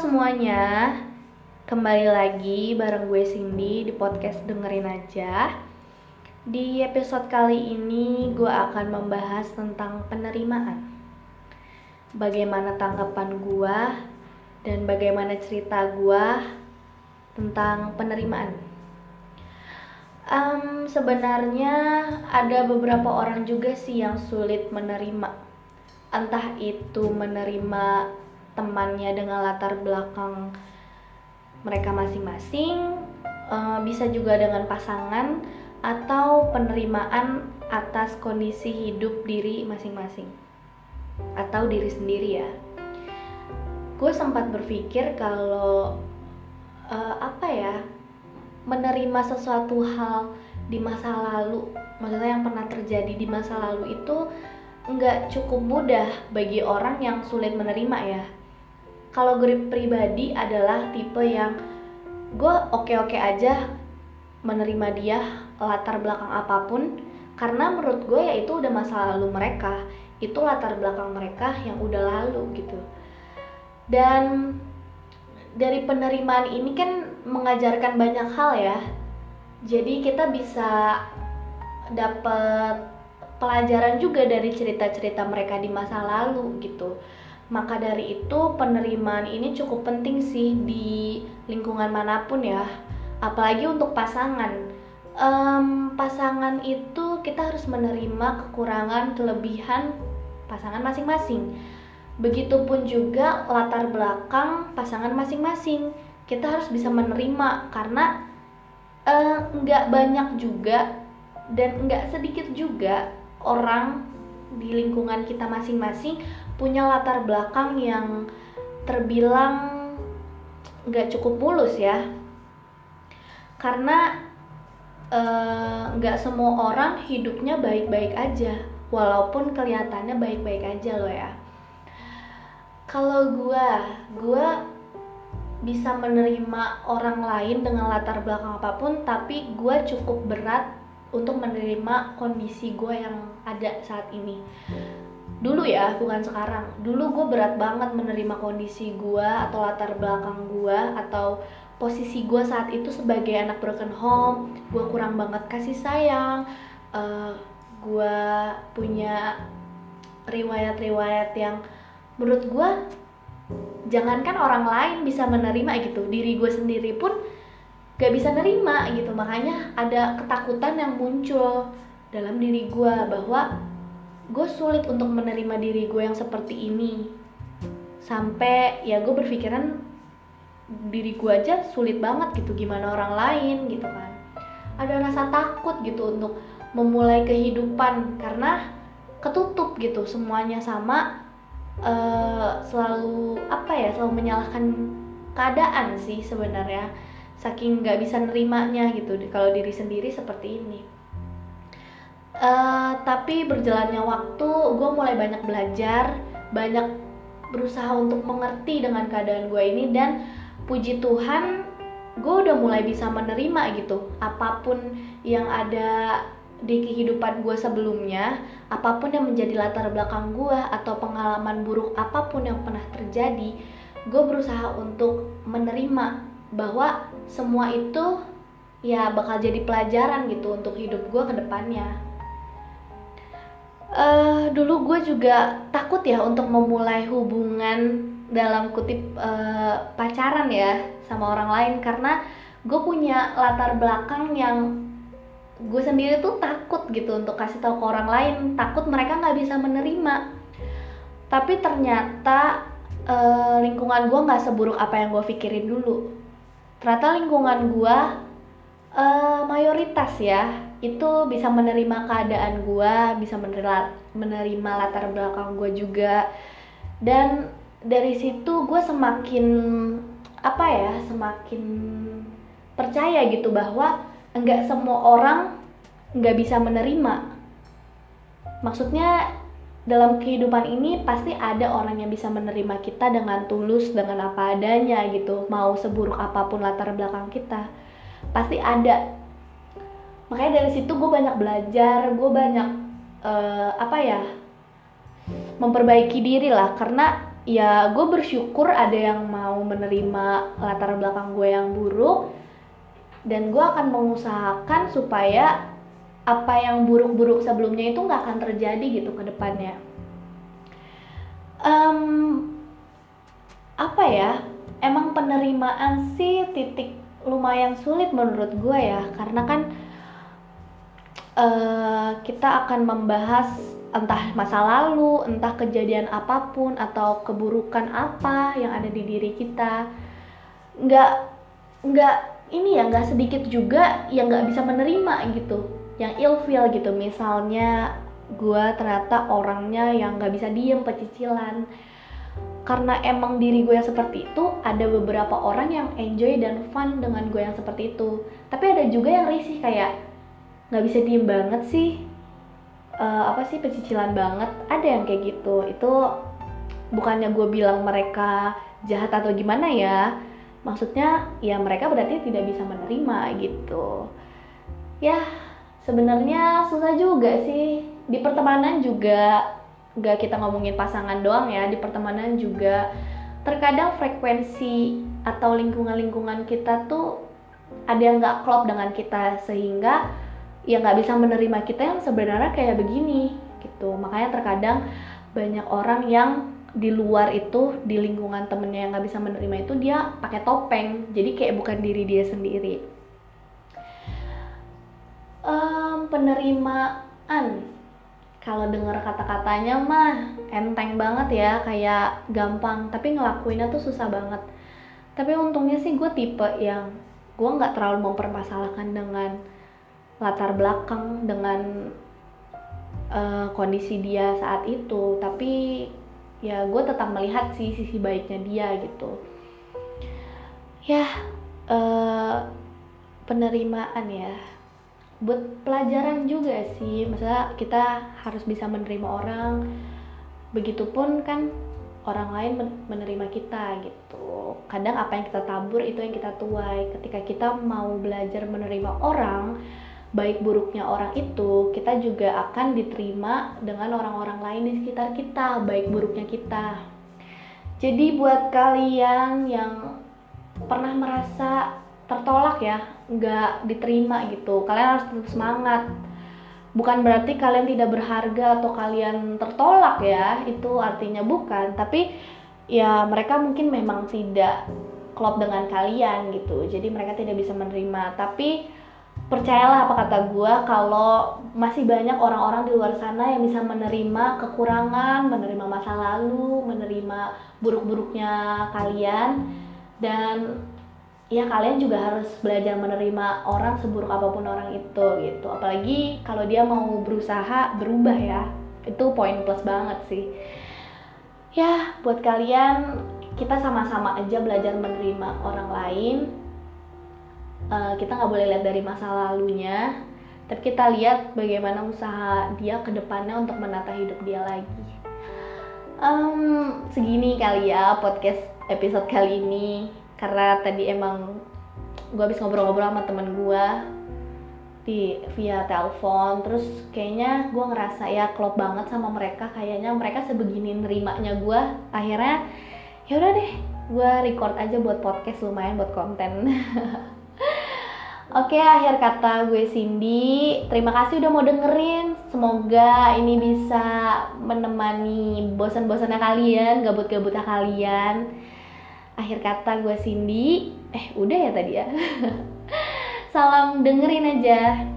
semuanya, kembali lagi bareng gue Cindy di podcast dengerin aja. Di episode kali ini gue akan membahas tentang penerimaan. Bagaimana tanggapan gue dan bagaimana cerita gue tentang penerimaan. Um, sebenarnya ada beberapa orang juga sih yang sulit menerima, entah itu menerima temannya dengan latar belakang mereka masing-masing, uh, bisa juga dengan pasangan atau penerimaan atas kondisi hidup diri masing-masing atau diri sendiri ya. Gue sempat berpikir kalau uh, apa ya menerima sesuatu hal di masa lalu, maksudnya yang pernah terjadi di masa lalu itu nggak cukup mudah bagi orang yang sulit menerima ya kalau gue pribadi adalah tipe yang gue oke-oke aja menerima dia latar belakang apa pun. Karena menurut gue ya itu udah masa lalu mereka. Itu latar belakang mereka yang udah lalu gitu. Dan dari penerimaan ini kan mengajarkan banyak hal ya. Jadi kita bisa dapat pelajaran juga dari cerita-cerita mereka di masa lalu gitu maka dari itu penerimaan ini cukup penting sih di lingkungan mana pun ya, apalagi untuk pasangan. Um, pasangan itu kita harus menerima kekurangan, kelebihan pasangan masing-masing. Begitupun juga latar belakang pasangan masing-masing. Kita harus bisa menerima karena nggak uh, banyak juga dan nggak sedikit juga orang di lingkungan kita masing-masing punya latar belakang yang terbilang nggak cukup mulus ya. Karena eh, nggak uh, semua orang hidupnya baik-baik aja walaupun kelihatannya baik-baik aja loh ya. Kalau gue gue bisa menerima orang lain dengan latar belakang apa pun tapi gue cukup berat untuk menerima kondisi gue yang ada saat ini. Dulu ya bukan sekarang. Dulu gue berat banget menerima kondisi gue atau latar belakang gue atau posisi gue saat itu sebagai anak broken home. Gue kurang banget kasih sayang. Uh, eh, gue punya riwayat-riwayat yang menurut gue jangankan orang lain bisa menerima gitu diri gue sendiri pun gak bisa nerima gitu. Makanya ada ketakutan yang muncul dalam diri gue bahwa gue sulit untuk menerima diri gue yang seperti ini. Sampai ya gue berpikiran diri gue aja sulit banget gitu gimana orang lain gitu kan. Ada rasa takut gitu untuk memulai kehidupan karena ketutup gitu semuanya sama uh, selalu apa ya selalu menyalahkan keadaan sih sebenarnya. Saking nggak bisa nerimanya gitu kalau diri sendiri seperti ini uh, tapi berjalannya waktu gue mulai banyak belajar banyak berusaha untuk mengerti dengan keadaan gue ini dan puji Tuhan gue udah mulai bisa menerima gitu apa pun yang ada di kehidupan gue sebelumnya apa pun yang menjadi latar belakang gue atau pengalaman buruk apa pun yang pernah terjadi gue berusaha untuk menerima bahwa semua itu ya bakal jadi pelajaran gitu untuk hidup gue ke depannya uh, dulu gue juga takut ya untuk memulai hubungan dalam kutip uh, pacaran ya sama orang lain. Karena gue punya latar belakang yang gue sendiri tuh takut gitu untuk kasih tahu ke orang lain. Takut mereka nggak bisa menerima. Tapi ternyata uh, lingkungan gue nggak seburuk apa yang gue pikirin dulu. Ternyata lingkungan gue uh, mayoritas ya itu bisa menerima keadaan gue bisa menerima menerima latar belakang gue juga. Dan dari situ gue semakin apa ya semakin percaya gitu bahwa enggak semua orang nggak bisa menerima. Maksudnya dalam kehidupan ini pasti ada orang yang bisa menerima kita dengan tulus dengan apa adanya gitu. Mau seburuk apa pun latar belakang kita pasti ada. Makanya dari situ gue banyak belajar gue banyak uh, apa ya memperbaiki diri lah. Karena ya gue bersyukur ada yang mau menerima latar belakang gue yang buruk dan gue akan mengusahakan supaya apa yang buruk-buruk sebelumnya itu nggak akan terjadi gitu ke depannya. Um, apa ya emang penerimaan sih titik lumayan sulit menurut gue ya karena kan uh, kita akan membahas entah masa lalu, entah kejadian apa pun atau keburukan apa yang ada di diri kita, nggak nggak ini ya nggak sedikit juga yang nggak bisa menerima gitu, yang ilfeel gitu. Misalnya gue ternyata orangnya yang nggak bisa diem pecicilan karena emang diri gue yang seperti itu ada beberapa orang yang enjoy dan fun dengan gue yang seperti itu. Tapi ada juga yang risih kayak nggak bisa diem banget sih. Uh, apa sih pecicilan banget. Ada yang kayak gitu. Itu bukannya gue bilang mereka jahat atau gimana ya. Maksudnya ya mereka berarti tidak bisa menerima gitu. Ya sebenarnya susah juga sih. Di pertemanan juga gak kita ngomongin pasangan doang ya di pertemanan juga. Terkadang frekuensi atau lingkungan-lingkungan kita tuh ada yang nggak klop dengan kita sehingga ya nggak bisa menerima kita yang sebenarnya kayak begini gitu. Makanya terkadang banyak orang yang di luar itu di lingkungan temennya yang nggak bisa menerima itu dia pakai topeng. Jadi kayak bukan diri dia sendiri. Um, penerimaan kalau denger kata-katanya mah enteng banget ya kayak gampang. Tapi ngelakuinnya tuh susah banget. Tapi untungnya sih gue tipe yang gue nggak terlalu mempermasalahkan dengan latar belakang dengan uh, kondisi dia saat itu. Tapi ya gue tetap melihat sih sisi baiknya dia gitu. Ya uh, penerimaan ya buat pelajaran juga sih. Maksudnya kita harus bisa menerima orang. Begitupun kan orang lain menerima kita gitu. Kadang apa yang kita tabur itu yang kita tuai. Ketika kita mau belajar menerima orang baik buruknya orang itu kita juga akan diterima dengan orang-orang lain di sekitar kita baik buruknya kita. Jadi buat kalian yang pernah merasa tertolak ya nggak diterima gitu. Kalian harus tetap semangat. Bukan berarti kalian tidak berharga atau kalian tertolak ya itu artinya bukan. Tapi ya mereka mungkin memang tidak klop dengan kalian gitu. Jadi mereka tidak bisa menerima. Tapi percayalah apa kata gue kalau masih banyak orang-orang di luar sana yang bisa menerima kekurangan menerima masa lalu menerima buruk-buruknya kalian. Dan ya kalian juga harus belajar menerima orang seburuk apa pun orang itu gitu. Apalagi kalau dia mau berusaha berubah ya itu poin plus banget sih. Ya buat kalian kita sama-sama aja belajar menerima orang lain. Uh, kita nggak boleh lihat dari masa lalunya tapi kita lihat bagaimana usaha dia ke depannya untuk menata hidup dia lagi. Um, segini kali ya podcast episode kali ini karena tadi emang gue habis ngobrol-ngobrol sama temen gue di via telepon terus kayaknya gue ngerasa ya klop banget sama mereka kayaknya mereka sebegini nerimanya gue akhirnya ya udah deh gue record aja buat podcast lumayan buat konten Oke, akhir kata gue Cindy. Terima kasih udah mau dengerin. Semoga ini bisa menemani bosan-bosannya kalian, gabut-gabutnya kalian akhir kata gue Cindy. Eh udah ya tadi ya? Salam dengerin aja